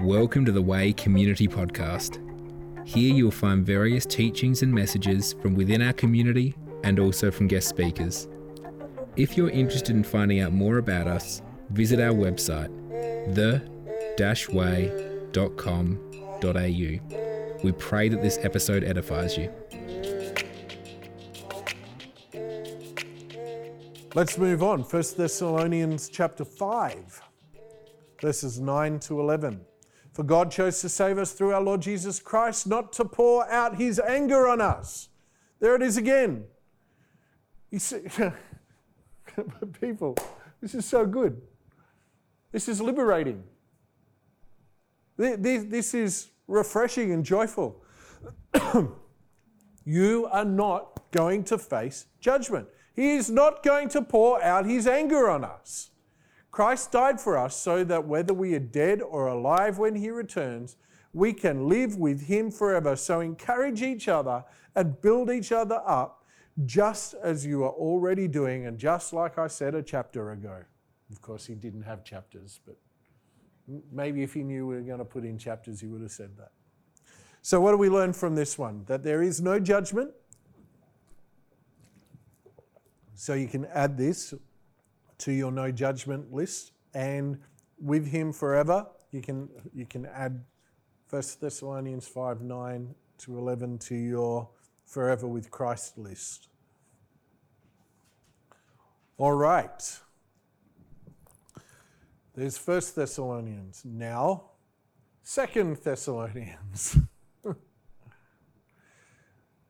Welcome to the Way Community Podcast. Here you'll find various teachings and messages from within our community and also from guest speakers. If you're interested in finding out more about us, visit our website, the-way.com.au. We pray that this episode edifies you. Let's move on. 1 Thessalonians chapter 5, verses 9 to 11. For God chose to save us through our Lord Jesus Christ, not to pour out his anger on us. There it is again. You see, people, this is so good. This is liberating. This is refreshing and joyful. you are not going to face judgment. He is not going to pour out his anger on us. Christ died for us so that whether we are dead or alive when he returns, we can live with him forever. So encourage each other and build each other up, just as you are already doing, and just like I said a chapter ago. Of course, he didn't have chapters, but maybe if he knew we were going to put in chapters, he would have said that. So, what do we learn from this one? That there is no judgment. So, you can add this to your no judgment list and with him forever. You can, you can add 1 Thessalonians 5 9 to 11 to your forever with Christ list. All right. There's 1 Thessalonians. Now, 2 Thessalonians.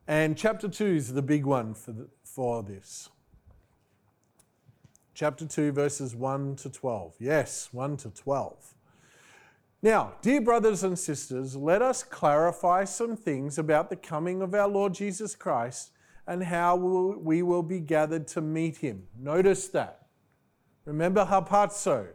and chapter 2 is the big one for, the, for this chapter 2, verses 1 to 12. Yes, 1 to 12. Now, dear brothers and sisters, let us clarify some things about the coming of our Lord Jesus Christ and how we will be gathered to meet him. Notice that. Remember harpazo.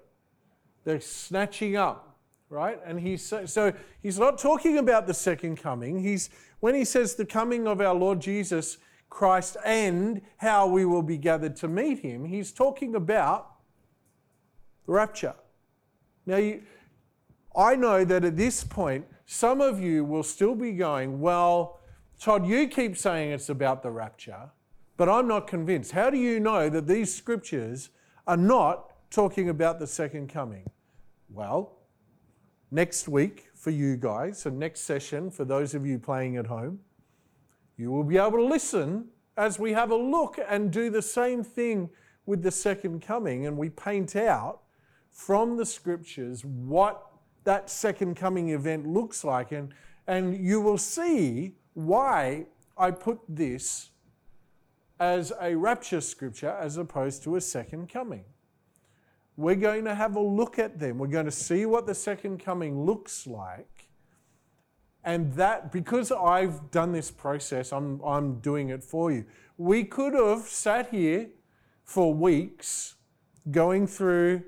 They're snatching up, right? And he's so, so he's not talking about the second coming. He's when he says the coming of our Lord Jesus, Christ and how we will be gathered to meet him, he's talking about the rapture. Now, you, I know that at this point, some of you will still be going, Well, Todd, you keep saying it's about the rapture, but I'm not convinced. How do you know that these scriptures are not talking about the second coming? Well, next week for you guys, and next session for those of you playing at home, you will be able to listen as we have a look and do the same thing with the second coming and we paint out from the scriptures what that second coming event looks like. And, and you will see why I put this as a rapture scripture as opposed to a second coming. We're going to have a look at them. We're going to see what the second coming looks like. And that, because I've done this process, I'm, I'm doing it for you. We could have sat here for weeks going through,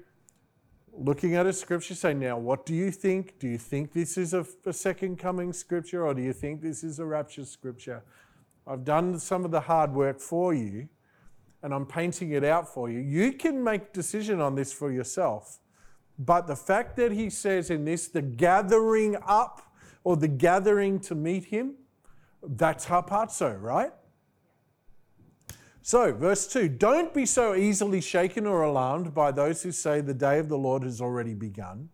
looking at a scripture, saying, Now, what do you think? Do you think this is a, a second coming scripture or do you think this is a rapture scripture? I've done some of the hard work for you and I'm painting it out for you. You can make decision on this for yourself. But the fact that he says in this, the gathering up or the gathering to meet him, that's harpazo, right? So, verse 2 Don't be so easily shaken or alarmed by those who say the day of the Lord has already begun.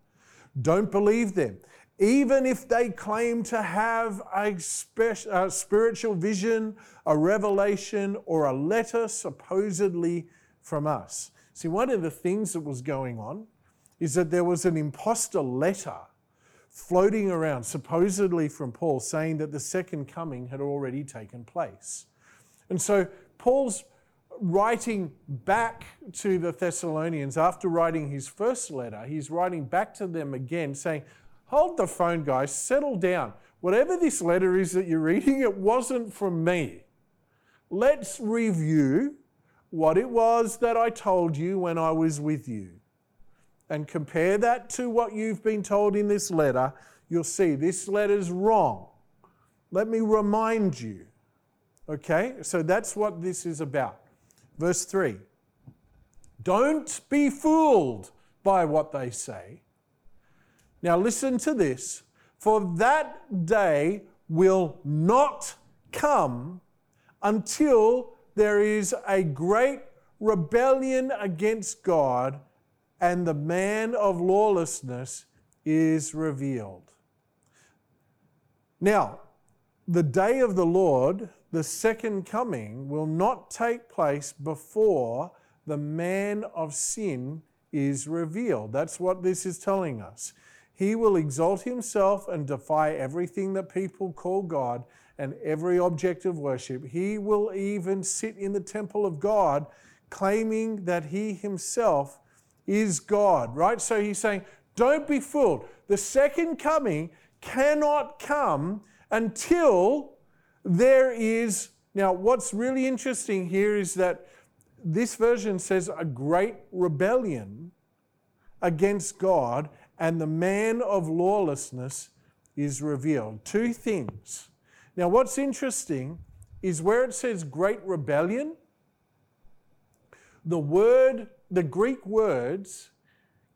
Don't believe them. Even if they claim to have a, spe- a spiritual vision, a revelation, or a letter supposedly from us. See, one of the things that was going on is that there was an impostor letter floating around, supposedly from Paul, saying that the second coming had already taken place. And so Paul's writing back to the Thessalonians after writing his first letter, he's writing back to them again saying, Hold the phone, guys, settle down. Whatever this letter is that you're reading, it wasn't from me. Let's review what it was that I told you when I was with you and compare that to what you've been told in this letter, you'll see this letter's wrong. Let me remind you. Okay? So that's what this is about. Verse 3 Don't be fooled by what they say. Now, listen to this. For that day will not come until there is a great rebellion against God and the man of lawlessness is revealed. Now, the day of the Lord, the second coming, will not take place before the man of sin is revealed. That's what this is telling us. He will exalt himself and defy everything that people call God and every object of worship. He will even sit in the temple of God, claiming that he himself is God, right? So he's saying, don't be fooled. The second coming cannot come until there is. Now, what's really interesting here is that this version says a great rebellion against God, and the man of lawlessness is revealed. Two things. Now, what's interesting is where it says great rebellion, the word, the Greek words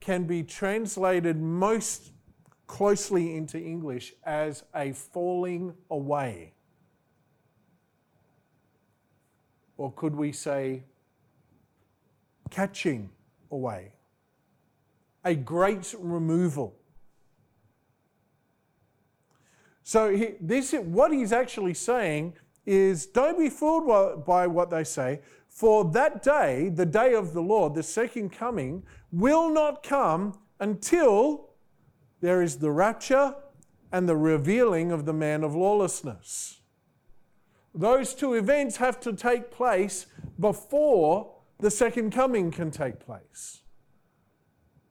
can be translated most closely into English as a falling away. Or could we say catching away? A great removal. So he, this, what he's actually saying is don't be fooled by what they say, for that day, the day of the Lord, the second coming, will not come until there is the rapture and the revealing of the man of lawlessness. Those two events have to take place before the second coming can take place.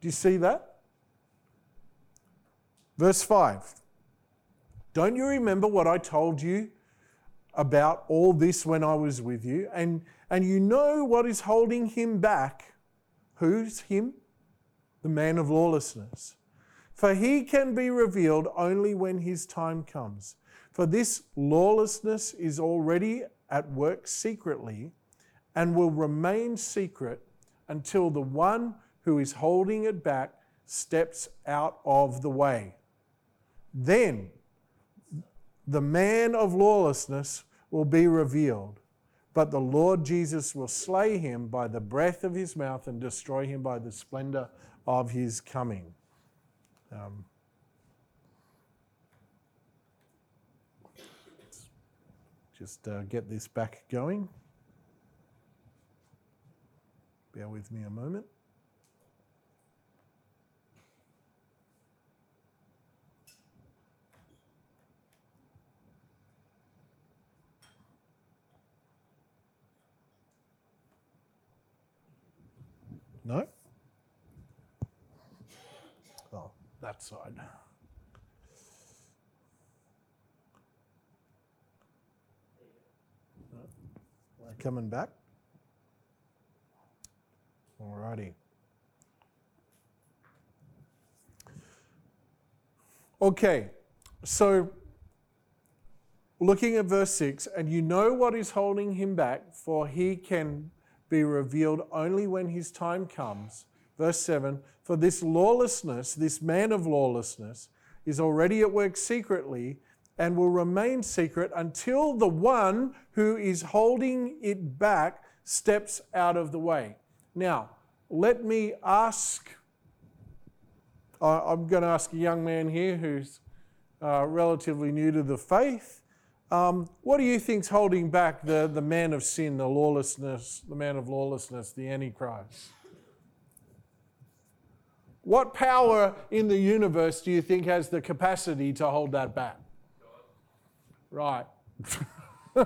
Do you see that? Verse 5. Don't you remember what I told you about all this when I was with you? And, and you know what is holding him back. Who's him? The man of lawlessness. For he can be revealed only when his time comes. For this lawlessness is already at work secretly and will remain secret until the one who is holding it back steps out of the way. Then the man of lawlessness will be revealed, but the Lord Jesus will slay him by the breath of his mouth and destroy him by the splendor of his coming. Um, just uh, get this back going. Bear with me a moment. No? Oh, that side. Coming back? Alrighty. Okay, so looking at verse 6, and you know what is holding him back, for he can be revealed only when his time comes. Verse 7 For this lawlessness, this man of lawlessness, is already at work secretly and will remain secret until the one who is holding it back steps out of the way. Now, let me ask I'm going to ask a young man here who's uh, relatively new to the faith. Um, what do you think's holding back the, the man of sin, the lawlessness, the man of lawlessness, the Antichrist? What power in the universe do you think has the capacity to hold that back? Right.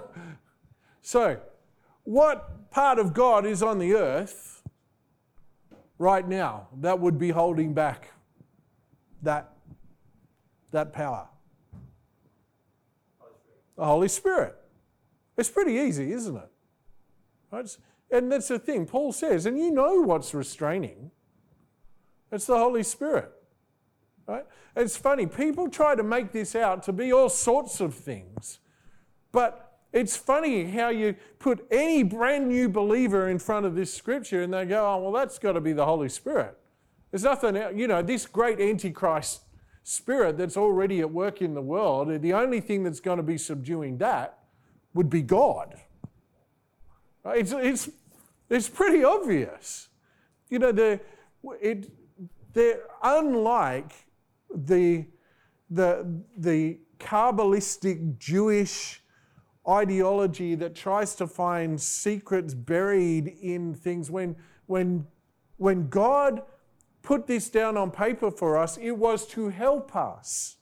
so, what part of God is on the earth right now that would be holding back that, that power? The Holy Spirit. It's pretty easy, isn't it? Right? And that's the thing. Paul says, and you know what's restraining. It's the Holy Spirit. Right? It's funny, people try to make this out to be all sorts of things. But it's funny how you put any brand new believer in front of this scripture and they go, oh, well, that's got to be the Holy Spirit. There's nothing, you know, this great Antichrist Spirit that's already at work in the world, the only thing that's going to be subduing that would be God. It's, it's, it's pretty obvious. You know, the, it, they're unlike the, the, the Kabbalistic Jewish ideology that tries to find secrets buried in things. When, when, when God put this down on paper for us, it was to help us.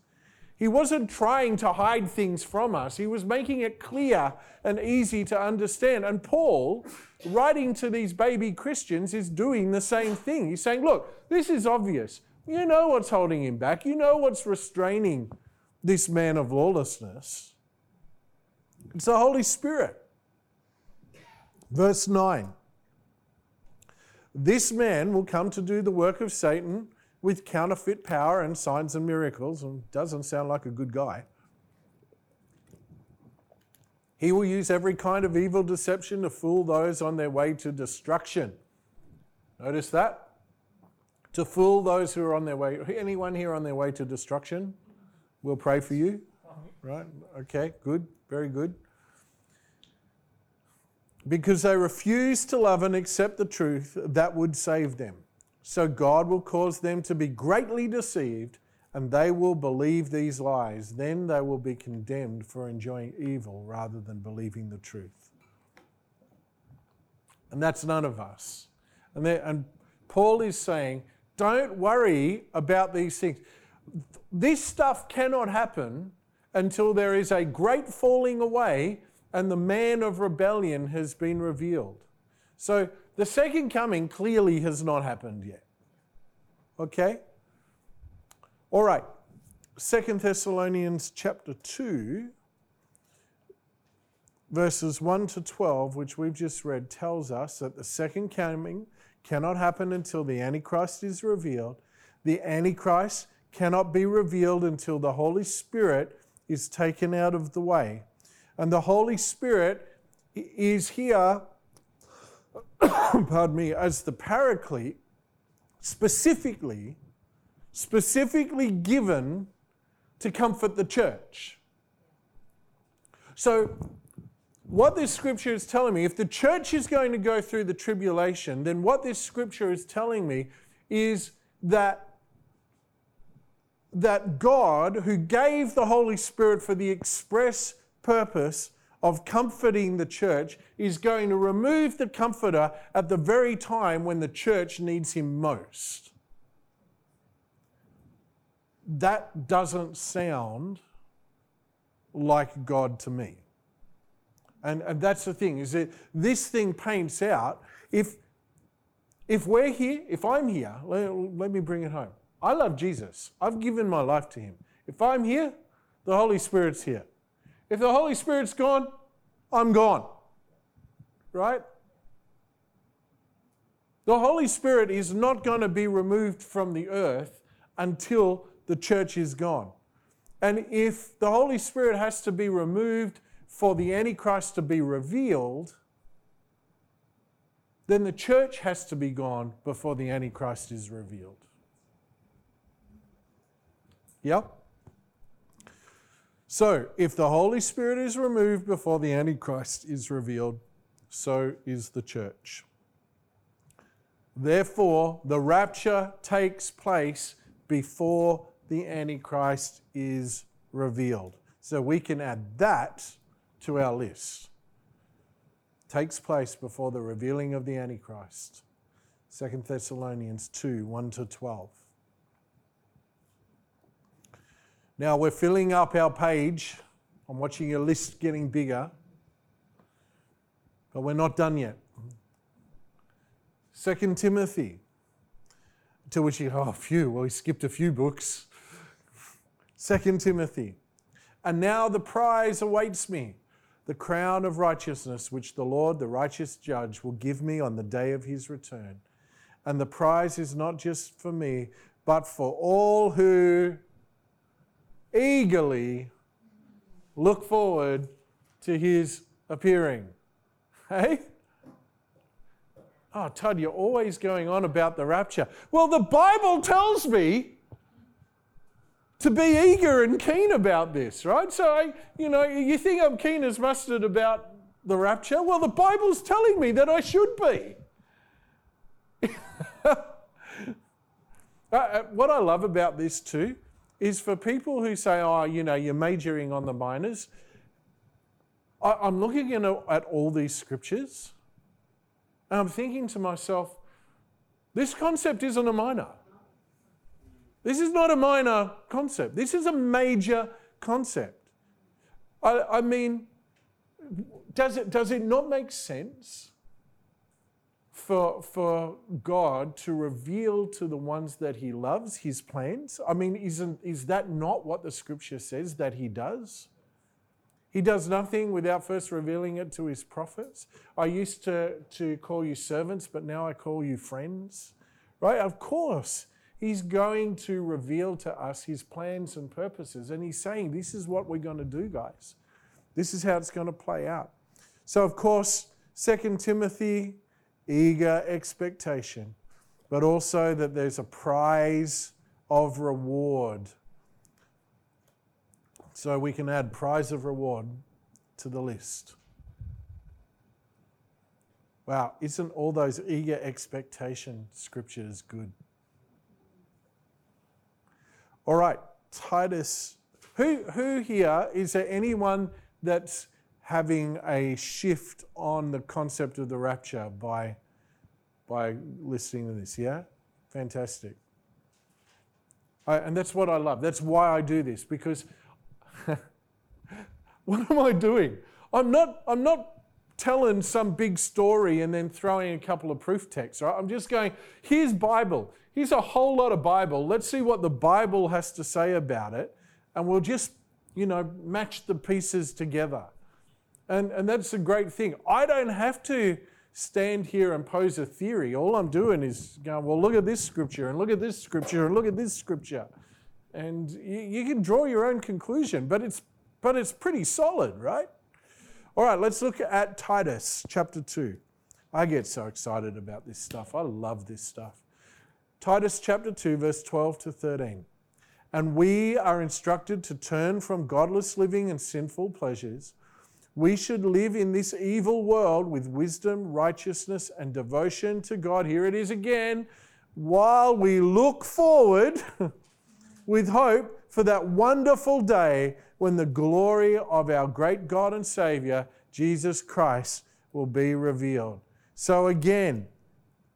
He wasn't trying to hide things from us. He was making it clear and easy to understand. And Paul, writing to these baby Christians, is doing the same thing. He's saying, Look, this is obvious. You know what's holding him back, you know what's restraining this man of lawlessness. It's the Holy Spirit. Verse 9 This man will come to do the work of Satan with counterfeit power and signs and miracles, and doesn't sound like a good guy. He will use every kind of evil deception to fool those on their way to destruction. Notice that? To fool those who are on their way. Anyone here on their way to destruction? We'll pray for you. Right? Okay, good. Very good. Because they refuse to love and accept the truth that would save them. So God will cause them to be greatly deceived and they will believe these lies. Then they will be condemned for enjoying evil rather than believing the truth. And that's none of us. And, and Paul is saying, don't worry about these things. This stuff cannot happen until there is a great falling away and the man of rebellion has been revealed. So the second coming clearly has not happened yet. Okay? All right. Second Thessalonians chapter 2 verses 1 to 12 which we've just read tells us that the second coming cannot happen until the antichrist is revealed. The antichrist cannot be revealed until the Holy Spirit is taken out of the way. And the Holy Spirit is here pardon me, as the paraclete, specifically, specifically given to comfort the church. So, what this scripture is telling me, if the church is going to go through the tribulation, then what this scripture is telling me is that, that God, who gave the Holy Spirit for the express purpose of comforting the church is going to remove the comforter at the very time when the church needs him most. That doesn't sound like God to me. And, and that's the thing, is that this thing paints out if if we're here, if I'm here, let, let me bring it home. I love Jesus. I've given my life to him. If I'm here, the Holy Spirit's here. If the Holy Spirit's gone, I'm gone. Right? The Holy Spirit is not going to be removed from the earth until the church is gone. And if the Holy Spirit has to be removed for the Antichrist to be revealed, then the church has to be gone before the Antichrist is revealed. Yep. So, if the Holy Spirit is removed before the Antichrist is revealed, so is the church. Therefore, the rapture takes place before the Antichrist is revealed. So we can add that to our list. Takes place before the revealing of the Antichrist. 2 Thessalonians 2 1 to 12. Now we're filling up our page. I'm watching your list getting bigger. But we're not done yet. Second Timothy. To which you, oh, phew, well, we skipped a few books. Second Timothy. And now the prize awaits me, the crown of righteousness, which the Lord, the righteous judge, will give me on the day of his return. And the prize is not just for me, but for all who eagerly look forward to his appearing. Hey? Oh, Todd, you're always going on about the rapture. Well, the Bible tells me to be eager and keen about this, right? So, I, you know, you think I'm keen as mustard about the rapture? Well, the Bible's telling me that I should be. Uh, uh, what I love about this too is for people who say, oh, you know, you're majoring on the minors. I, am looking at all these scriptures and I'm thinking to myself, this concept isn't a minor. This is not a minor concept. This is a major concept. I, I mean, does it, does it not make sense for, for God to reveal to the ones that He loves His plans? I mean, isn't, is that not what the scripture says that He does? He does nothing without first revealing it to his prophets. I used to, to call you servants, but now I call you friends. Right? Of course, he's going to reveal to us his plans and purposes. And he's saying, This is what we're going to do, guys. This is how it's going to play out. So, of course, 2 Timothy, eager expectation, but also that there's a prize of reward so we can add prize of reward to the list. Wow, isn't all those eager expectation scriptures good? All right, Titus. Who, who here, is there anyone that's having a shift on the concept of the rapture by, by listening to this? Yeah? Fantastic. I, and that's what I love. That's why I do this, because what am I doing? I'm not, I'm not telling some big story and then throwing a couple of proof texts, right? I'm just going, here's Bible. Here's a whole lot of Bible. Let's see what the Bible has to say about it. And we'll just, you know, match the pieces together. And, and that's a great thing. I don't have to stand here and pose a theory. All I'm doing is going, well, look at this scripture and look at this scripture and look at this scripture. And you, you can draw your own conclusion, but it's, but it's pretty solid, right? All right, let's look at Titus chapter 2. I get so excited about this stuff. I love this stuff. Titus chapter 2, verse 12 to 13. And we are instructed to turn from godless living and sinful pleasures. We should live in this evil world with wisdom, righteousness, and devotion to God. Here it is again. While we look forward with hope for that wonderful day when the glory of our great God and Savior, Jesus Christ, will be revealed. So, again,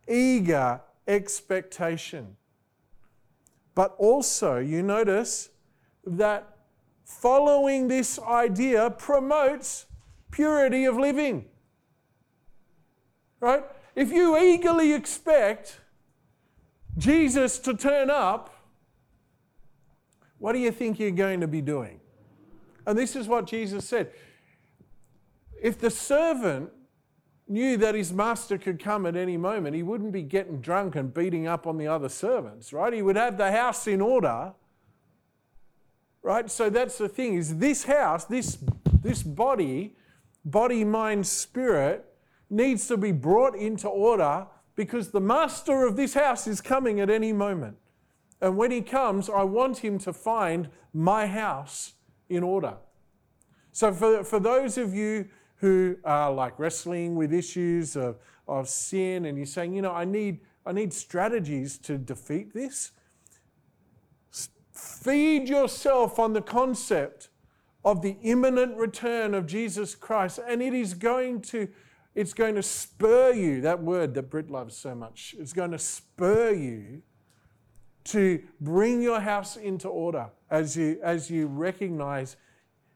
eager expectation. But also, you notice that following this idea promotes purity of living. Right? If you eagerly expect Jesus to turn up, what do you think you're going to be doing? And this is what Jesus said. If the servant knew that his master could come at any moment, he wouldn't be getting drunk and beating up on the other servants, right? He would have the house in order. Right? So that's the thing is this house, this this body, body, mind, spirit needs to be brought into order because the master of this house is coming at any moment. And when he comes, I want him to find my house in order. So, for, for those of you who are like wrestling with issues of, of sin and you're saying, you know, I need, I need strategies to defeat this, feed yourself on the concept of the imminent return of Jesus Christ, and it is going to it's going to spur you, that word that Brit loves so much, it's going to spur you to bring your house into order as you, as you recognize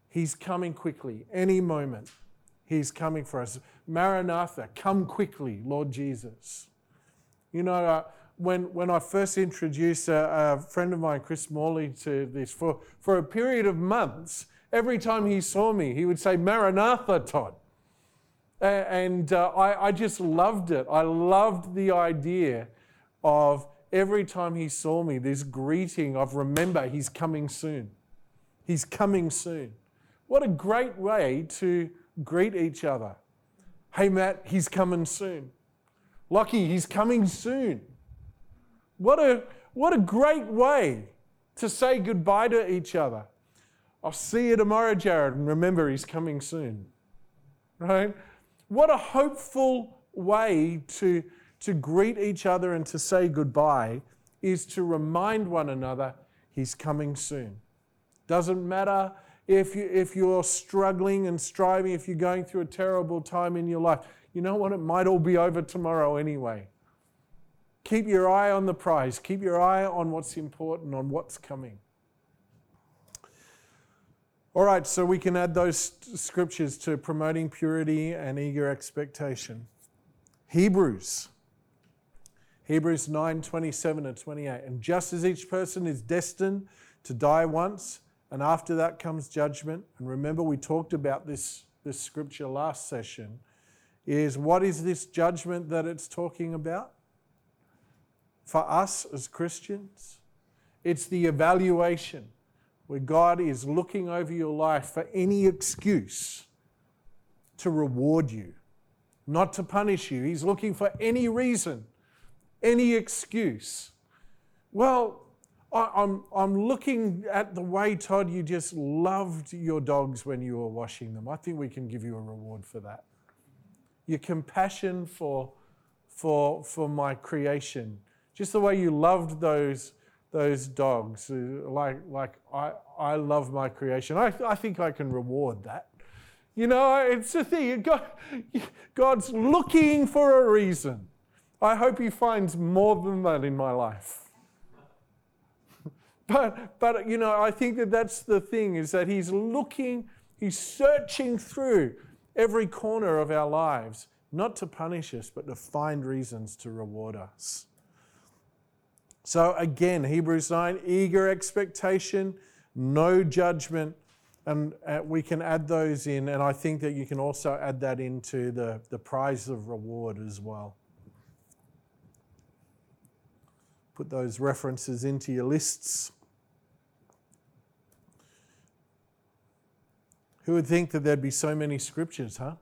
He's coming quickly, any moment. He's coming for us. Maranatha, come quickly, Lord Jesus. You know, uh, when, when I first introduced a, a, friend of mine, Chris Morley, to this, for, for a period of months, every time he saw me, he would say, Maranatha, Todd. And uh, I, I just loved it. I loved the idea of every time he saw me, this greeting of remember, he's coming soon. He's coming soon. What a great way to greet each other. Hey, Matt, he's coming soon. Lucky, he's coming soon. What a, what a great way to say goodbye to each other. I'll see you tomorrow, Jared, and remember, he's coming soon. Right? What a hopeful way to, to greet each other and to say goodbye is to remind one another he's coming soon. Doesn't matter if, you, if you're struggling and striving, if you're going through a terrible time in your life. You know what? It might all be over tomorrow anyway. Keep your eye on the prize. Keep your eye on what's important, on what's coming. All right, so we can add those scriptures to promoting purity and eager expectation. Hebrews. Hebrews 9 27 and 28. And just as each person is destined to die once, and after that comes judgment, and remember we talked about this, this scripture last session, is what is this judgment that it's talking about? For us as Christians, it's the evaluation where God is looking over your life for any excuse to reward you, not to punish you. He's looking for any reason, any excuse. Well, I'm, I'm looking at the way, Todd, you just loved your dogs when you were washing them. I think we can give you a reward for that. Your compassion for, for, for my creation, just the way you loved those, those dogs, uh, like, like I, I love my creation. I, I think I can reward that. You know, it's a thing. God, God's looking for a reason. I hope He finds more than that in my life. But, but you know, I think that that's the thing is that He's looking, He's searching through every corner of our lives, not to punish us, but to find reasons to reward us. So again, Hebrews 9, eager expectation, no judgment, and uh, we can add those in, and I think that you can also add that into the, the prize of reward as well. Put those references into your lists. Who would think that there'd be so many scriptures, huh?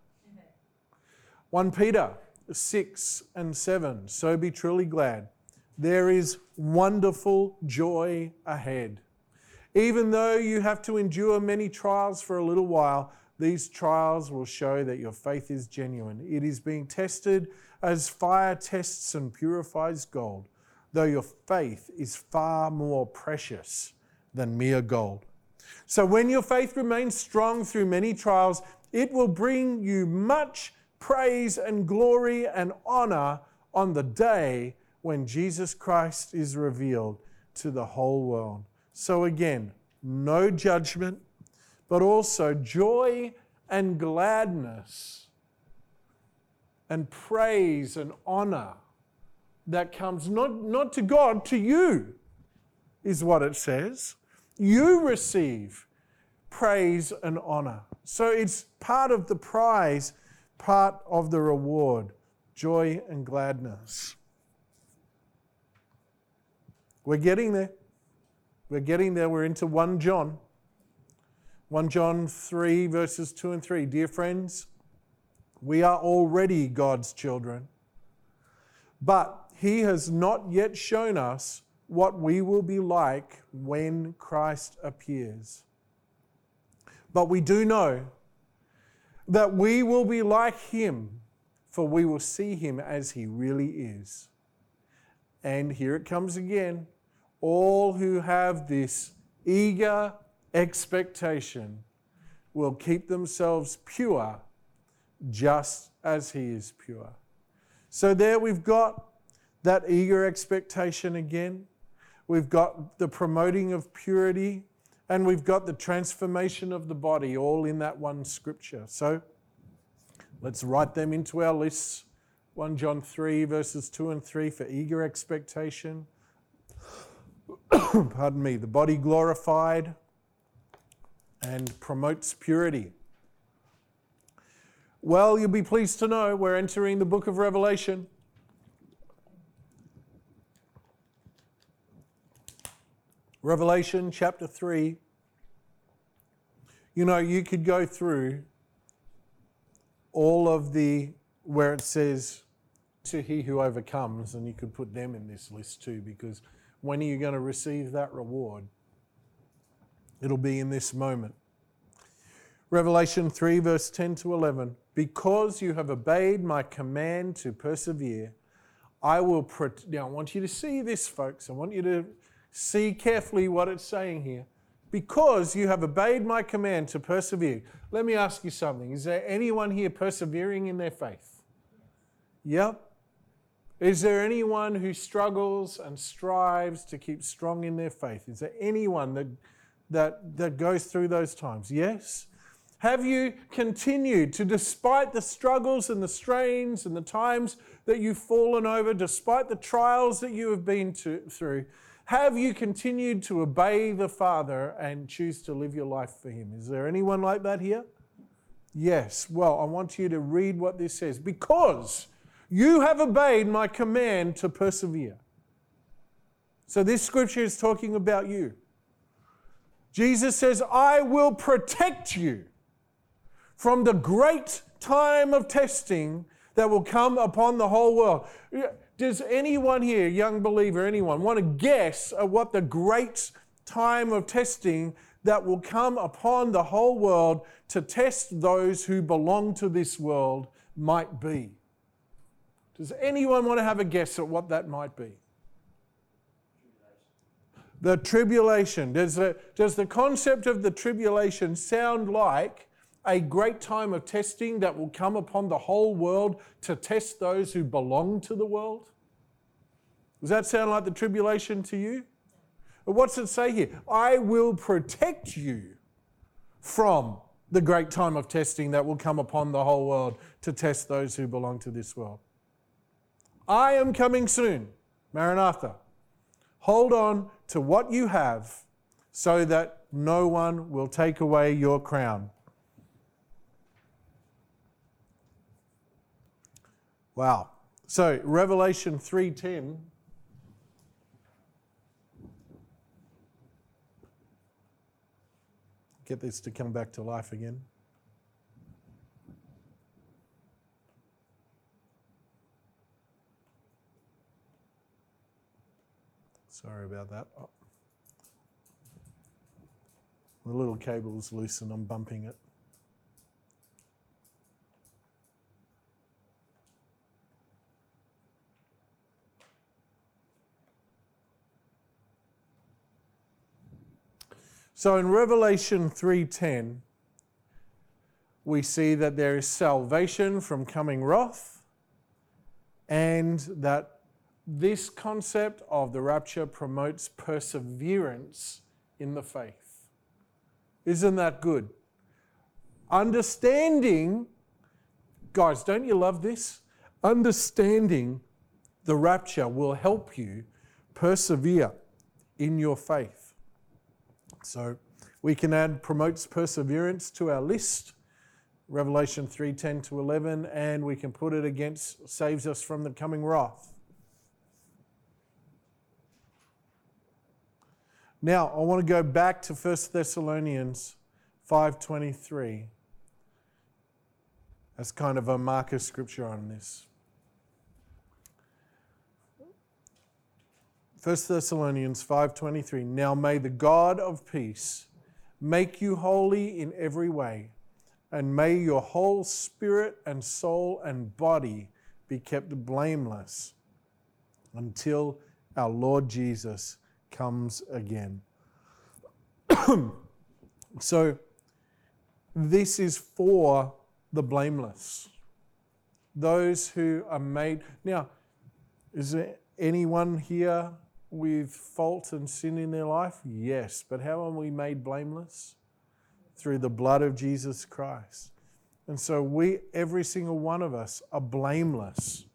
1 Peter 6 and 7. So be truly glad. There is wonderful joy ahead. Even though you have to endure many trials for a little while, these trials will show that your faith is genuine. It is being tested as fire tests and purifies gold, though your faith is far more precious than mere gold. So when your faith remains strong through many trials, it will bring you much praise and glory and honor on the day when Jesus Christ is revealed to the whole world. So again, no judgment, but also joy and gladness and praise and honor that comes not, not to God, to you, is what it says you receive praise and honor. So it's part of the prize, part of the reward, joy and gladness. We're getting there. We're getting there. We're into 1 John. 1 John 3, verses 2 and 3. Dear friends, we are already God's children, but He has not yet shown us what we will be like when Christ appears. But we do know that we will be like him, for we will see him as he really is. And here it comes again. All who have this eager expectation will keep themselves pure just as he is pure. So there we've got that eager expectation again we've got the promoting of purity, and we've got the transformation of the body all in that one scripture. So let's write them into our lists 1 John 3, verses 2 and 3 for eager expectation. Pardon me, the body glorified and promotes purity. Well, you'll be pleased to know we're entering the book of Revelation. Revelation chapter 3. You know, you could go through all of the, where it says, to he who overcomes, and you could put them in this list too, because when are you going to receive that reward? It'll be in this moment. Revelation 3, verse 10 to 11. Because you have obeyed my command to persevere, I will. Pro- now, I want you to see this, folks. I want you to see carefully what it's saying here. Because you have obeyed my command to persevere. Let me ask you something. Is there anyone here persevering in their faith? Yep. Is there anyone who struggles and strives to keep strong in their faith? Is there anyone that, that, that goes through those times? Yes. Have you continued to, despite the struggles and the strains and the times that you've fallen over, despite the trials that you have been to, through, have you continued to obey the Father and choose to live your life for Him? Is there anyone like that here? Yes. Well, I want you to read what this says. Because you have obeyed my command to persevere. So, this scripture is talking about you. Jesus says, I will protect you from the great time of testing that will come upon the whole world. Does anyone here, young believer, anyone, want to guess at what the great time of testing that will come upon the whole world to test those who belong to this world might be? Does anyone want to have a guess at what that might be? The tribulation. Does the, does the concept of the tribulation sound like a great time of testing that will come upon the whole world to test those who belong to the world? Does that sound like the tribulation to you? What's it say here? I will protect you from the great time of testing that will come upon the whole world to test those who belong to this world. I am coming soon. Maranatha. Hold on to what you have so that no one will take away your crown. Wow. So, Revelation 3:10 Get this to come back to life again. Sorry about that. Oh. The little cable's loose and I'm bumping it. So in Revelation 3:10 we see that there is salvation from coming wrath and that this concept of the rapture promotes perseverance in the faith. Isn't that good? Understanding, guys, don't you love this? Understanding the rapture will help you persevere in your faith. So we can add promotes perseverance to our list, Revelation 3:10 to 11, and we can put it against saves us from the coming wrath. Now, I want to go back to 1 Thessalonians 5:23. As kind of a marker scripture on this. 1 Thessalonians 5:23 Now may the God of peace make you holy in every way and may your whole spirit and soul and body be kept blameless until our Lord Jesus comes again. so this is for the blameless. Those who are made Now, is there anyone here with fault and sin in their life? Yes. But how are we made blameless? Through the blood of Jesus Christ. And so we, every single one of us, are blameless.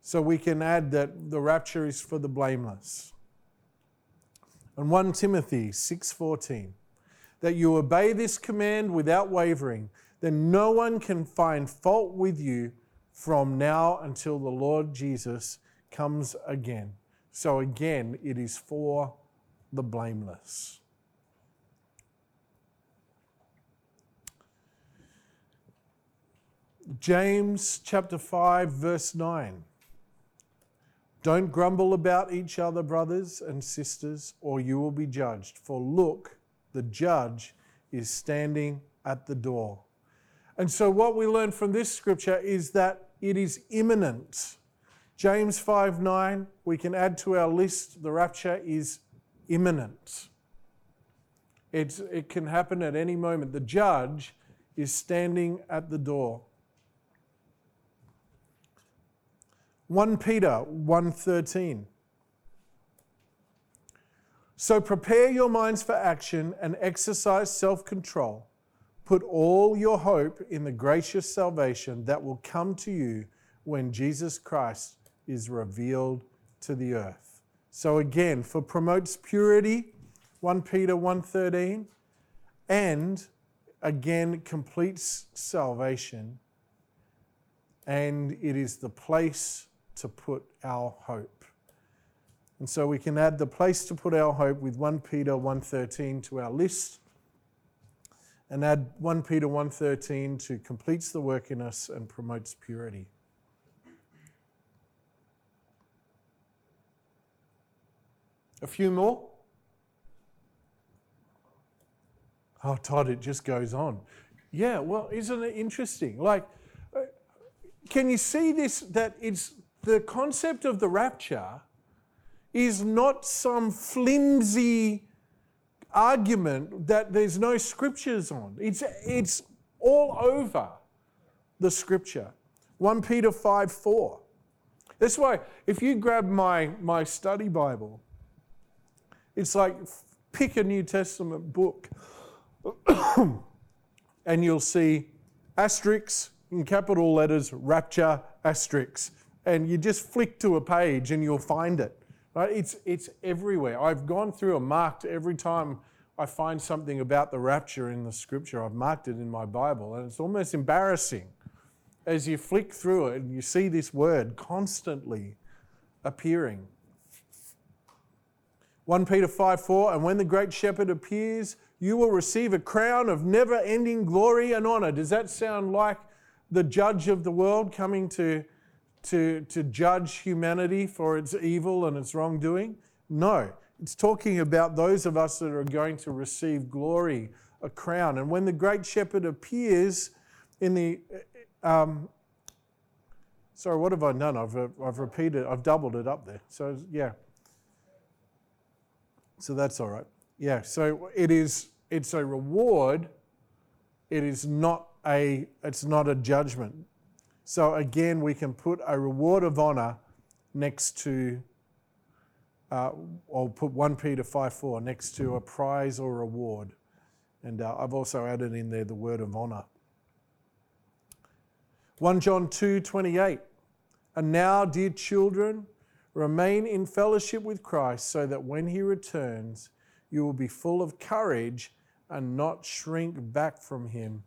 So we can add that the rapture is for the blameless. And 1 Timothy 6:14 that you obey this command without wavering, then no one can find fault with you from now until the Lord Jesus comes again. So again, it is for the blameless. James chapter 5, verse 9. Don't grumble about each other, brothers and sisters, or you will be judged. For look, the judge is standing at the door. And so, what we learn from this scripture is that it is imminent. James 5 9, we can add to our list the rapture is imminent. It's, it can happen at any moment. The judge is standing at the door. 1 Peter 1:13 So prepare your minds for action and exercise self-control. Put all your hope in the gracious salvation that will come to you when Jesus Christ is revealed to the earth. So again, for promotes purity, 1 Peter 1:13, and again completes salvation, and it is the place to put our hope. And so we can add the place to put our hope with 1 Peter 1:13 to our list and add 1 Peter 1:13 to completes the work in us and promotes purity. A few more? Oh, Todd, it just goes on. Yeah, well, isn't it interesting? Like, uh, can you see this? That it's the concept of the rapture is not some flimsy argument that there's no scriptures on. It's, it's all over the scripture. 1 Peter 5 4. That's why if you grab my, my study Bible, it's like pick a New Testament book and you'll see asterisks in capital letters, rapture, asterisks and you just flick to a page and you'll find it. Right? It's, it's everywhere. I've gone through and marked every time I find something about the rapture in the scripture, I've marked it in my Bible, and it's almost embarrassing as you flick through it and you see this word constantly appearing. 1 Peter 5 4, and when the great shepherd appears, you will receive a crown of never ending glory and honor. Does that sound like the judge of the world coming to to, to judge humanity for its evil and its wrongdoing? No. It's talking about those of us that are going to receive glory, a crown. And when the great shepherd appears in the. Um, sorry, what have I done? I've, I've repeated, I've doubled it up there. So, yeah. So that's all right. Yeah, so it is, it's a reward. It is not a, it's not a judgment. So again, we can put a reward of honor next to, uh, I'll put 1 Peter 5 4 next to a prize or reward. And uh, I've also added in there the word of honor. 1 John 2 28. And now, dear children, remain in fellowship with Christ so that when he returns, you will be full of courage and not shrink back from him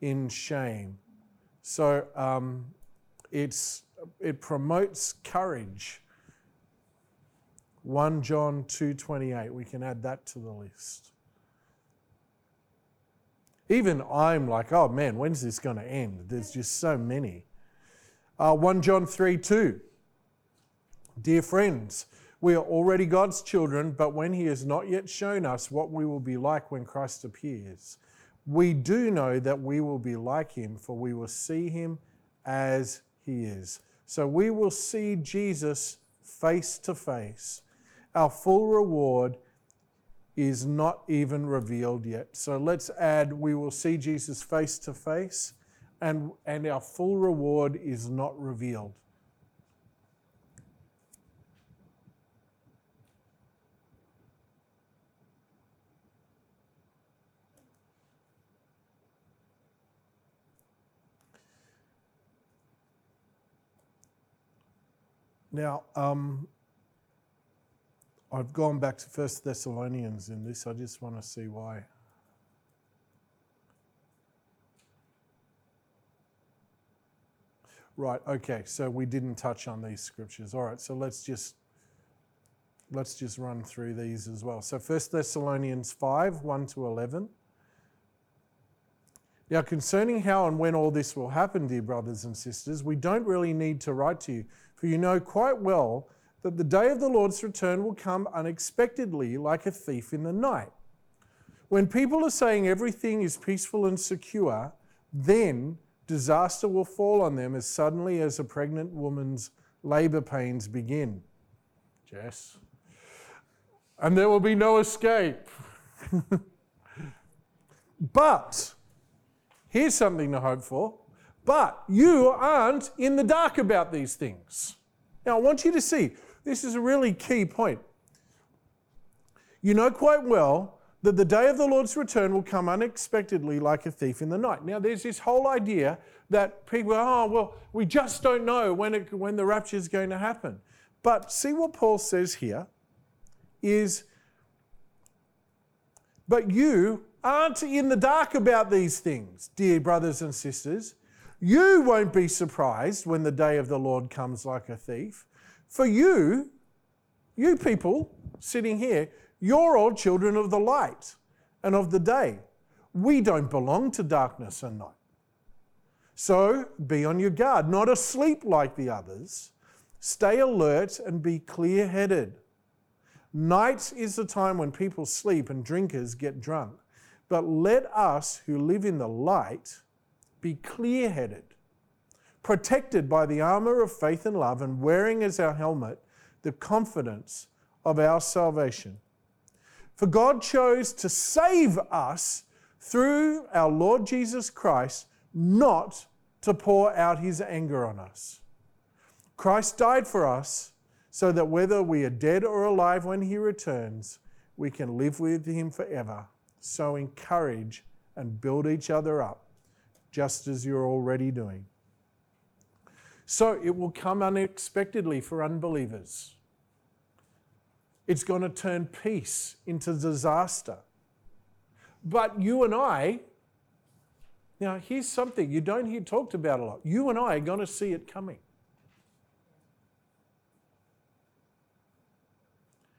in shame. So um, it's, it promotes courage. 1 John 2:28. We can add that to the list. Even I'm like, oh man, when's this going to end? There's just so many. Uh, 1 John 3 2. Dear friends, we are already God's children, but when He has not yet shown us what we will be like when Christ appears, we do know that we will be like him, for we will see him as he is. So we will see Jesus face to face. Our full reward is not even revealed yet. So let's add, we will see Jesus face to face, and, and our full reward is not revealed. Now, um, I've gone back to First Thessalonians in this. I just want to see why. Right, okay, so we didn't touch on these scriptures. All right, so let's just let's just run through these as well. So First Thessalonians 5, 1 to 11. Now, concerning how and when all this will happen, dear brothers and sisters, we don't really need to write to you for you know quite well that the day of the Lord's return will come unexpectedly like a thief in the night. When people are saying everything is peaceful and secure, then disaster will fall on them as suddenly as a pregnant woman's labor pains begin. Jess. And there will be no escape. but, here's something to hope for. But you aren't in the dark about these things. Now, I want you to see this is a really key point. You know quite well that the day of the Lord's return will come unexpectedly like a thief in the night. Now, there's this whole idea that people, oh, well, we just don't know when, it, when the rapture is going to happen. But see what Paul says here is, but you aren't in the dark about these things, dear brothers and sisters. You won't be surprised when the day of the Lord comes like a thief. For you, you people sitting here, you're all children of the light and of the day. We don't belong to darkness and night. So be on your guard, not asleep like the others. Stay alert and be clear headed. Night is the time when people sleep and drinkers get drunk. But let us who live in the light be clear headed, protected by the armor of faith and love, and wearing as our helmet the confidence of our salvation. For God chose to save us through our Lord Jesus Christ, not to pour out his anger on us. Christ died for us so that whether we are dead or alive when he returns, we can live with him forever. So encourage and build each other up, just as you're already doing. So it will come unexpectedly for unbelievers. It's going to turn peace into disaster. But you and I, now here's something you don't hear talked about a lot. You and I are going to see it coming.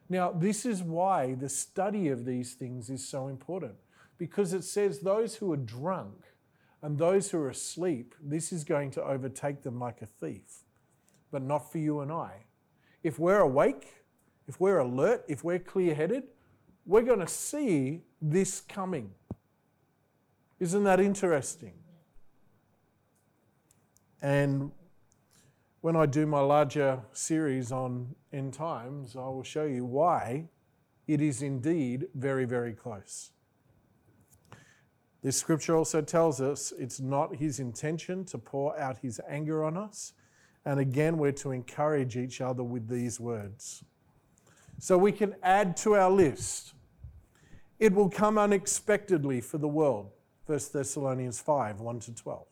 Now, this is why the study of these things is so important because it says those who are drunk and those who are asleep, this is going to overtake them like a thief, but not for you and I. If we're awake, if we're alert, if we're clear headed, we're going to see this coming. Isn't that interesting? And when I do my larger series on end times, I will show you why it is indeed very, very close. This scripture also tells us it's not his intention to pour out his anger on us. And again, we're to encourage each other with these words. So we can add to our list. It will come unexpectedly for the world. 1 Thessalonians 5 1 to 12.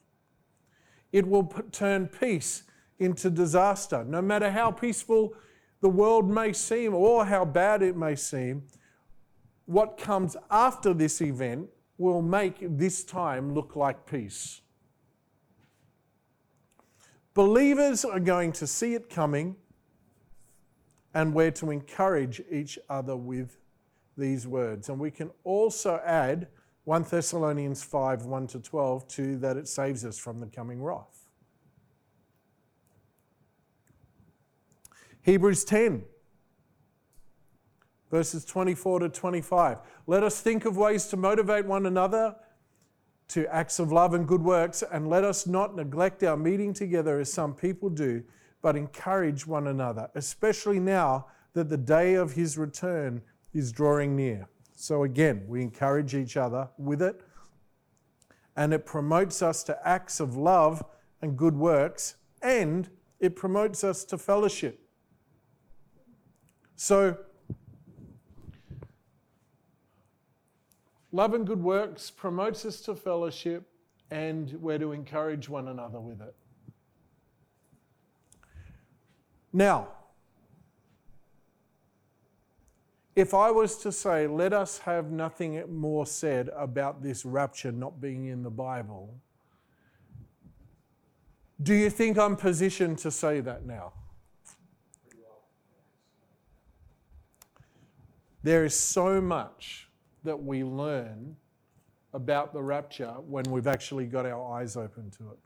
It will turn peace into disaster. No matter how peaceful the world may seem or how bad it may seem, what comes after this event will make this time look like peace. Believers are going to see it coming and we're to encourage each other with these words. And we can also add 1 Thessalonians 5 1 to 12 to that it saves us from the coming wrath. Hebrews 10, verses 24 to 25. Let us think of ways to motivate one another to acts of love and good works, and let us not neglect our meeting together as some people do but encourage one another, especially now that the day of his return is drawing near. So, again, we encourage each other with it, and it promotes us to acts of love and good works, and it promotes us to fellowship. So, love and good works promotes us to fellowship, and we're to encourage one another with it. Now, if I was to say, let us have nothing more said about this rapture not being in the Bible, do you think I'm positioned to say that now? There is so much that we learn about the rapture when we've actually got our eyes open to it.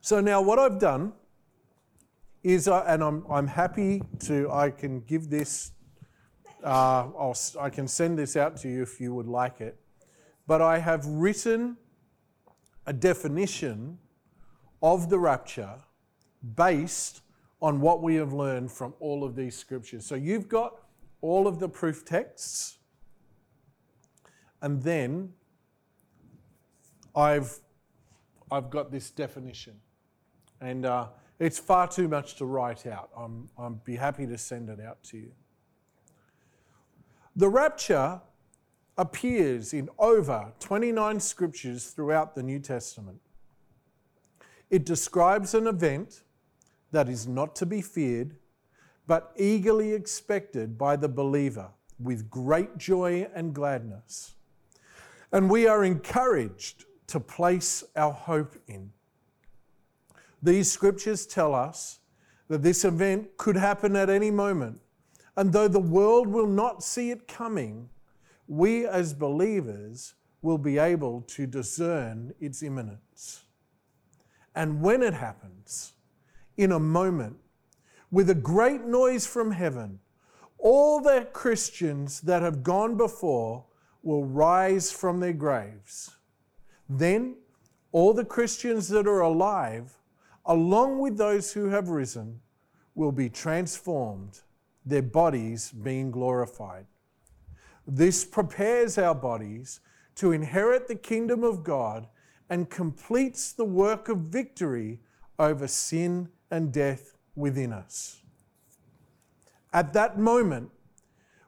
So now what I've done is, uh, and I'm, I'm happy to, I can give this, uh, I can send this out to you if you would like it. But I have written a definition of the rapture based on what we have learned from all of these scriptures. So you've got all of the proof texts, and then I've, I've got this definition. And uh, it's far too much to write out. I'm, I'd be happy to send it out to you. The rapture appears in over 29 scriptures throughout the New Testament. It describes an event that is not to be feared, but eagerly expected by the believer with great joy and gladness. And we are encouraged to place our hope in. These scriptures tell us that this event could happen at any moment. And though the world will not see it coming, we as believers will be able to discern its imminence. And when it happens, in a moment, with a great noise from heaven, all the Christians that have gone before will rise from their graves. Then all the Christians that are alive along with those who have risen, will be transformed, their bodies being glorified. This prepares our bodies to inherit the kingdom of God and completes the work of victory over sin and death within us. At that moment,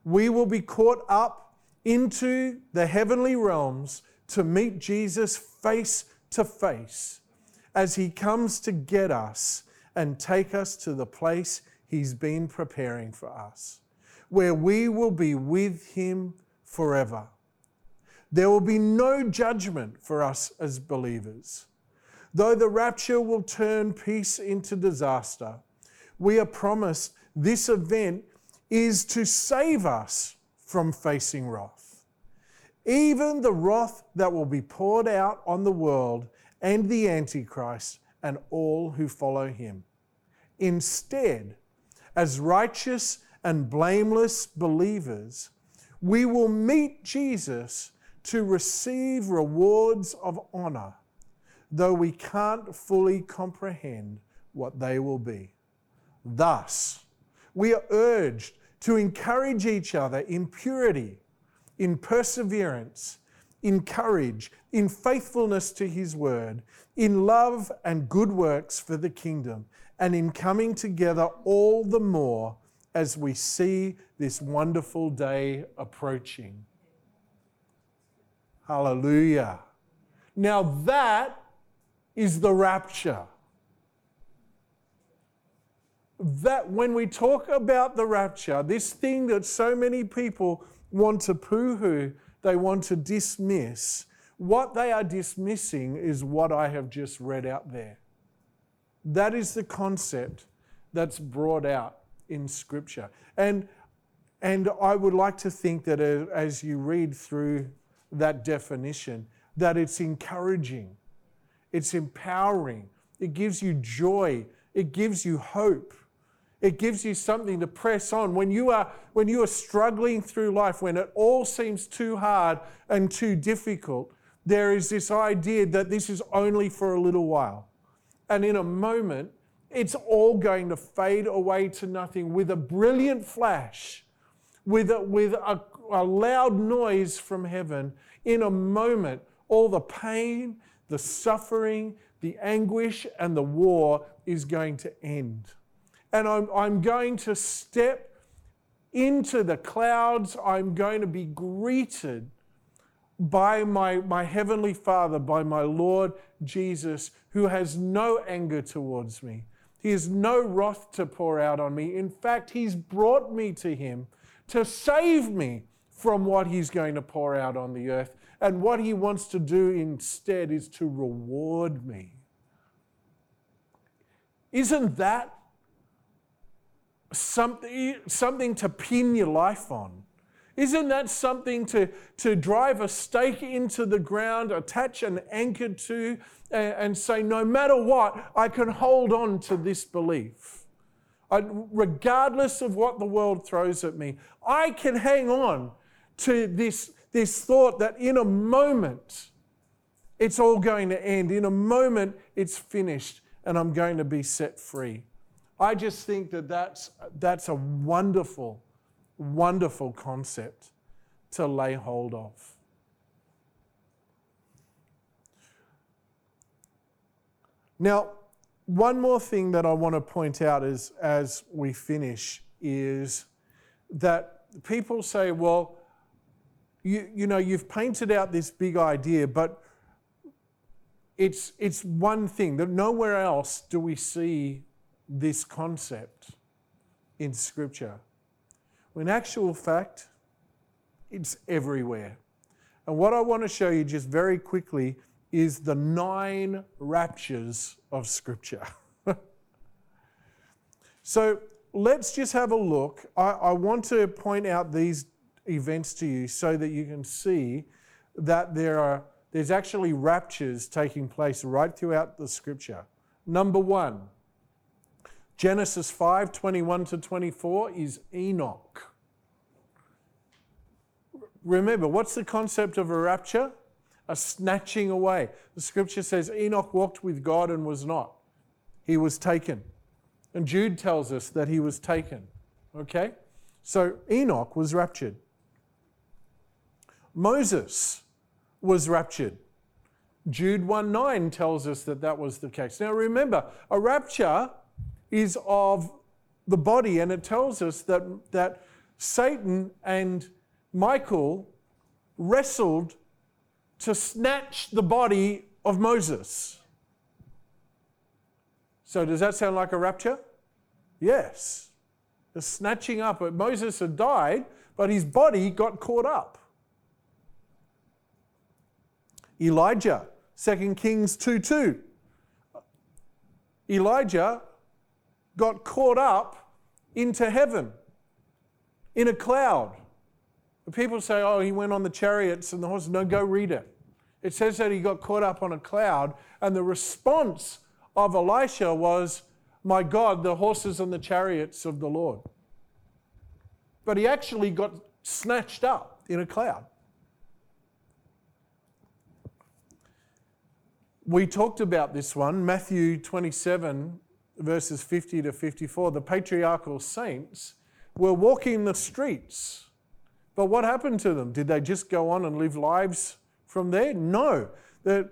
we will be caught up into the heavenly realms to meet Jesus face to face as He comes to get us and take us to the place He's been preparing for us, where we will be with Him forever. There will be no judgment for us as believers. Though the rapture will turn peace into disaster, we are promised this event is to save us from facing wrath. Even the wrath that will be poured out on the world and the Antichrist and all who follow him. Instead, as righteous and blameless believers, we will meet Jesus to receive rewards of honor, though we can't fully comprehend what they will be. Thus, we are urged to encourage each other in purity, in perseverance, in courage, in faithfulness to his word, in love and good works for the kingdom, and in coming together all the more as we see this wonderful day approaching. Hallelujah. Now that is the rapture. That when we talk about the rapture, this thing that so many people want to poo hoo, they want to dismiss, what they are dismissing is what I have just read out there. That is the concept that's brought out in Scripture. And, and I would like to think that uh, as you read through that definition, that it's encouraging, it's empowering, it gives you joy, it gives you hope. It gives you something to press on. When you are, when you are struggling through life, when it all seems too hard and too difficult, there is this idea that this is only for a little while. And in a moment, it's all going to fade away to nothing with a brilliant flash, with a, with a, a loud noise from heaven. In a moment, all the pain, the suffering, the anguish, and the war is going to end and I'm, I'm going to step into the clouds. I'm going to be greeted by my, my Heavenly Father, by my Lord Jesus, who has no anger towards me. He has no wrath to pour out on me. In fact, He's brought me to Him to save me from what He's going to pour out on the earth. And what He wants to do instead is to reward me. Isn't that something, something to pin your life on? Isn't that something to, to drive a stake into the ground, attach an anchor to, and, and say, no matter what, I can hold on to this belief? I, regardless of what the world throws at me, I can hang on to this, this thought that in a moment, it's all going to end. In a moment, it's finished and I'm going to be set free. I just think that that's, that's a wonderful, wonderful concept to lay hold of. Now, one more thing that I want to point out is, as we finish is that people say, well, you, you know, you've painted out this big idea, but it's, it's one thing that nowhere else do we see this concept in Scripture. When actual fact, it's everywhere. And what I want to show you just very quickly is the nine raptures of Scripture. so let's just have a look. I, I, want to point out these events to you so that you can see that there are there's actually raptures taking place right throughout the Scripture. Number one, Genesis 5 21 to 24 is Enoch. Remember, what's the concept of a rapture? A snatching away. The scripture says Enoch walked with God and was not. He was taken. And Jude tells us that he was taken. Okay? So Enoch was raptured. Moses was raptured. Jude 1 9 tells us that that was the case. Now remember, a rapture is of the body, and it tells us that, that Satan and Michael wrestled to snatch the body of Moses. So, does that sound like a rapture? Yes. The snatching up. Moses had died, but his body got caught up. Elijah, 2 Kings 2 2. Elijah got caught up into heaven in a cloud. People say, oh, he went on the chariots and the horses. No, go read it. It says that he got caught up on a cloud, and the response of Elisha was, My God, the horses and the chariots of the Lord. But he actually got snatched up in a cloud. We talked about this one, Matthew 27, verses 50 to 54, the patriarchal saints were walking the streets. But what happened to them? Did they just go on and live lives from there? No. The,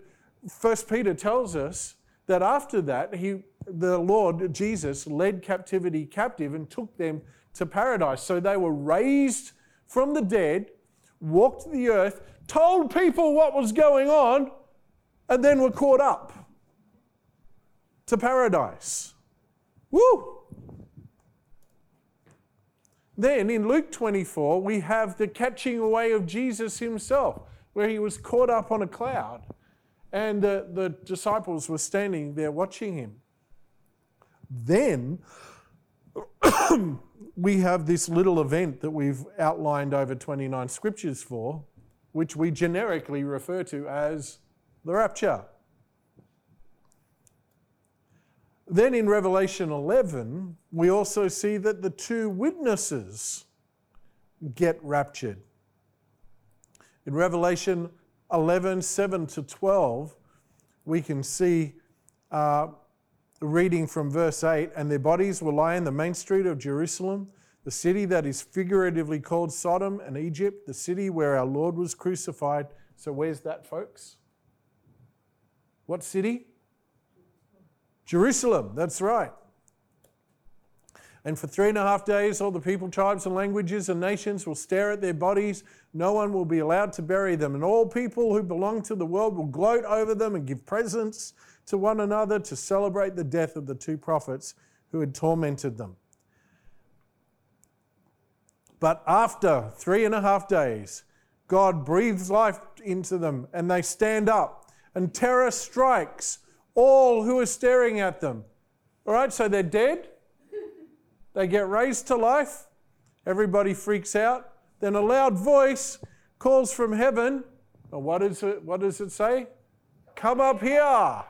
First Peter tells us that after that, he, the Lord Jesus led captivity captive and took them to paradise. So they were raised from the dead, walked the earth, told people what was going on, and then we were caught up to paradise. Woo! Then in Luke 24, we have the catching away of Jesus himself, where he was caught up on a cloud and the, the disciples were standing there watching him. Then we have this little event that we've outlined over 29 scriptures for, which we generically refer to as the rapture. Then in Revelation 11, we also see that the two witnesses get raptured. In Revelation 11, 7 to 12, we can see uh, reading from verse 8 and their bodies will lie in the main street of Jerusalem, the city that is figuratively called Sodom and Egypt, the city where our Lord was crucified. So, where's that, folks? What city? Jerusalem, that's right. And for three and a half days, all the people, tribes, and languages and nations will stare at their bodies. No one will be allowed to bury them. And all people who belong to the world will gloat over them and give presents to one another to celebrate the death of the two prophets who had tormented them. But after three and a half days, God breathes life into them and they stand up, and terror strikes all who are staring at them. All right, so they're dead. They get raised to life. Everybody freaks out. Then a loud voice calls from heaven. What, is it, what does it say? Come up here.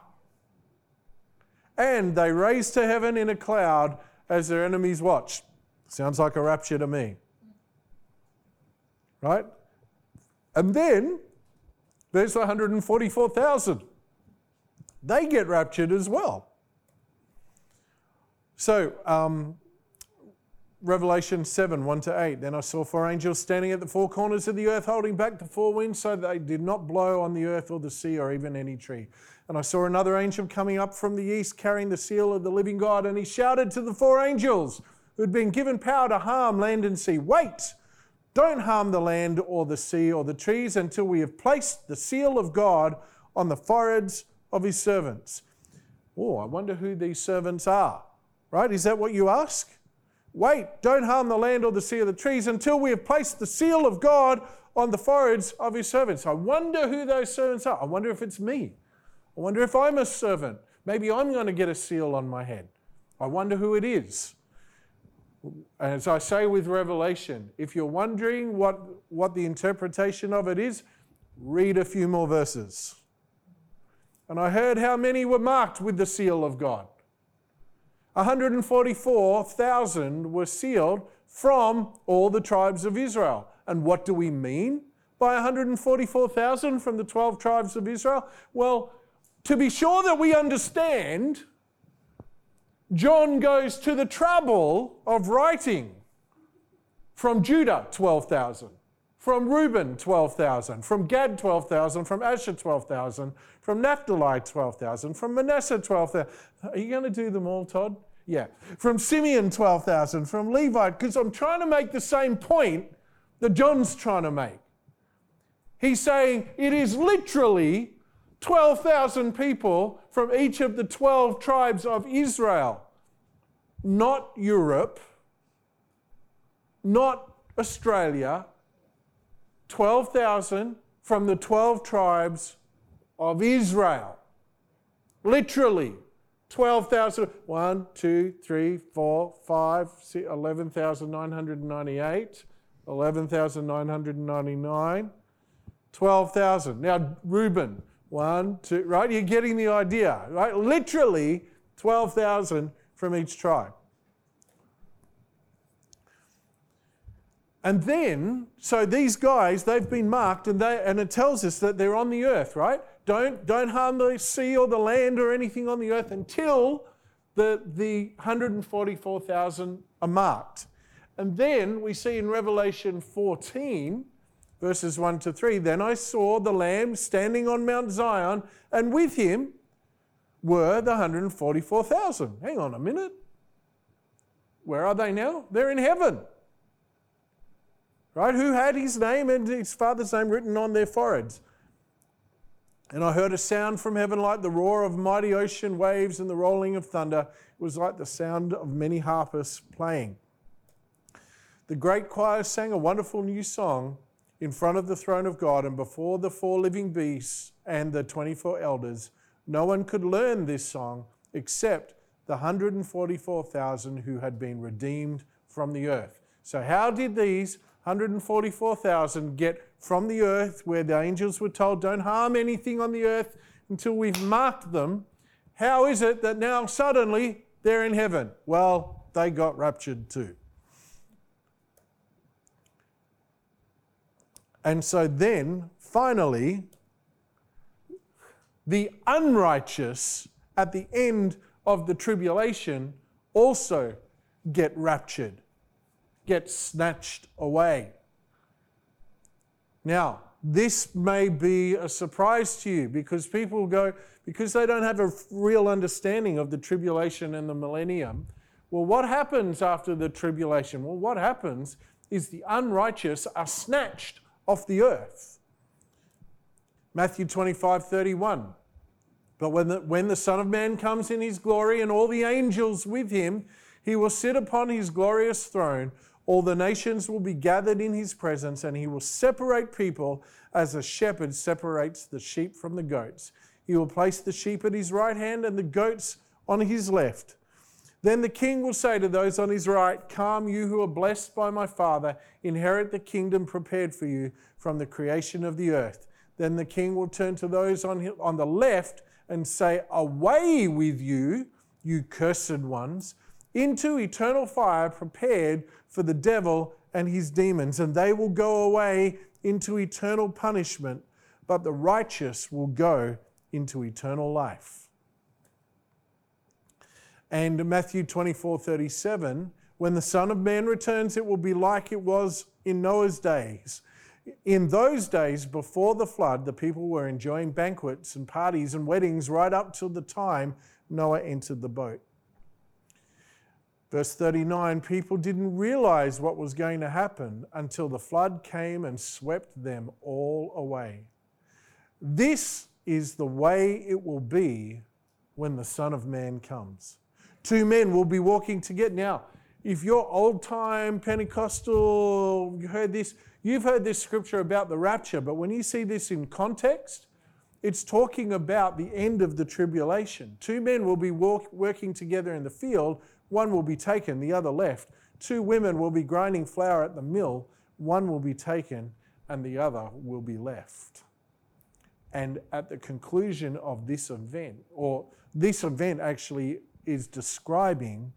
And they raise to heaven in a cloud as their enemies watch. Sounds like a rapture to me. Right? And then there's 144,000. They get raptured as well. So, um, Revelation 7 1 to 8. Then I saw four angels standing at the four corners of the earth, holding back the four winds so they did not blow on the earth or the sea or even any tree. And I saw another angel coming up from the east, carrying the seal of the living God, and he shouted to the four angels who had been given power to harm land and sea Wait! Don't harm the land or the sea or the trees until we have placed the seal of God on the foreheads of his servants. Oh, I wonder who these servants are. Right? Is that what you ask? Wait, don't harm the land or the sea or the trees until we have placed the seal of God on the foreheads of his servants. I wonder who those servants are. I wonder if it's me. I wonder if I'm a servant. Maybe I'm going to get a seal on my head. I wonder who it is. As I say with Revelation, if you're wondering what, what the interpretation of it is, read a few more verses. And I heard how many were marked with the seal of God. 144,000 were sealed from all the tribes of Israel. And what do we mean by 144,000 from the 12 tribes of Israel? Well, to be sure that we understand, John goes to the trouble of writing from Judah 12,000, from Reuben 12,000, from Gad 12,000, from Asher 12,000, from Naphtali 12,000, from Manasseh 12,000. Are you going to do them all, Todd? Yeah. From Simeon, 12,000. From Levi, because I'm trying to make the same point that John's trying to make. He's saying it is literally 12,000 people from each of the 12 tribes of Israel, not Europe, not Australia. 12,000 from the 12 tribes of Israel. Literally. 12,000, 1, 2, 3, 4, 5, 11,998, 11,999, 12,000. Now, Reuben, 1, 2, right? You're getting the idea, right? Literally 12,000 from each tribe. And then, so these guys, they've been marked, and, they, and it tells us that they're on the earth, right? Don't, don't harm the sea or the land or anything on the earth until the, the 144,000 are marked. And then we see in Revelation 14, verses 1 to 3 Then I saw the Lamb standing on Mount Zion, and with him were the 144,000. Hang on a minute. Where are they now? They're in heaven. Right? Who had his name and his father's name written on their foreheads? And I heard a sound from heaven like the roar of mighty ocean waves and the rolling of thunder. It was like the sound of many harpists playing. The great choir sang a wonderful new song in front of the throne of God and before the four living beasts and the 24 elders. No one could learn this song except the 144,000 who had been redeemed from the earth. So, how did these 144,000 get from the earth, where the angels were told, Don't harm anything on the earth until we've marked them. How is it that now suddenly they're in heaven? Well, they got raptured too. And so then, finally, the unrighteous at the end of the tribulation also get raptured, get snatched away. Now, this may be a surprise to you because people go, because they don't have a real understanding of the tribulation and the millennium. Well, what happens after the tribulation? Well, what happens is the unrighteous are snatched off the earth. Matthew 25 31. But when the, when the Son of Man comes in his glory and all the angels with him, he will sit upon his glorious throne. All the nations will be gathered in his presence, and he will separate people as a shepherd separates the sheep from the goats. He will place the sheep at his right hand and the goats on his left. Then the king will say to those on his right, Come, you who are blessed by my Father, inherit the kingdom prepared for you from the creation of the earth. Then the king will turn to those on, on the left and say, Away with you, you cursed ones into eternal fire prepared for the devil and his demons, and they will go away into eternal punishment, but the righteous will go into eternal life. And Matthew 24 37, when the Son of Man returns, it will be like it was in Noah's days. In those days before the flood, the people were enjoying banquets and parties and weddings right up till the time Noah entered the boat. Verse 39 people didn't realize what was going to happen until the flood came and swept them all away. This is the way it will be when the Son of Man comes. Two men will be walking together. Now, if you're old time Pentecostal, you heard this, you've heard this scripture about the rapture, but when you see this in context, it's talking about the end of the tribulation. Two men will be walk, working together in the field one will be taken, the other left. Two women will be grinding flour at the mill. One will be taken, and the other will be left. And at the conclusion of this event, or this event actually is describing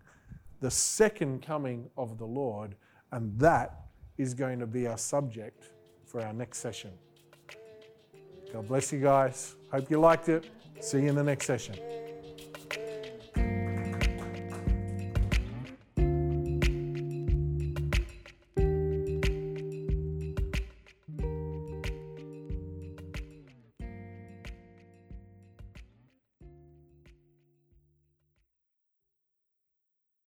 the second coming of the Lord, and that is going to be our subject for our next session. God bless you guys. Hope you liked it. See you in the next session.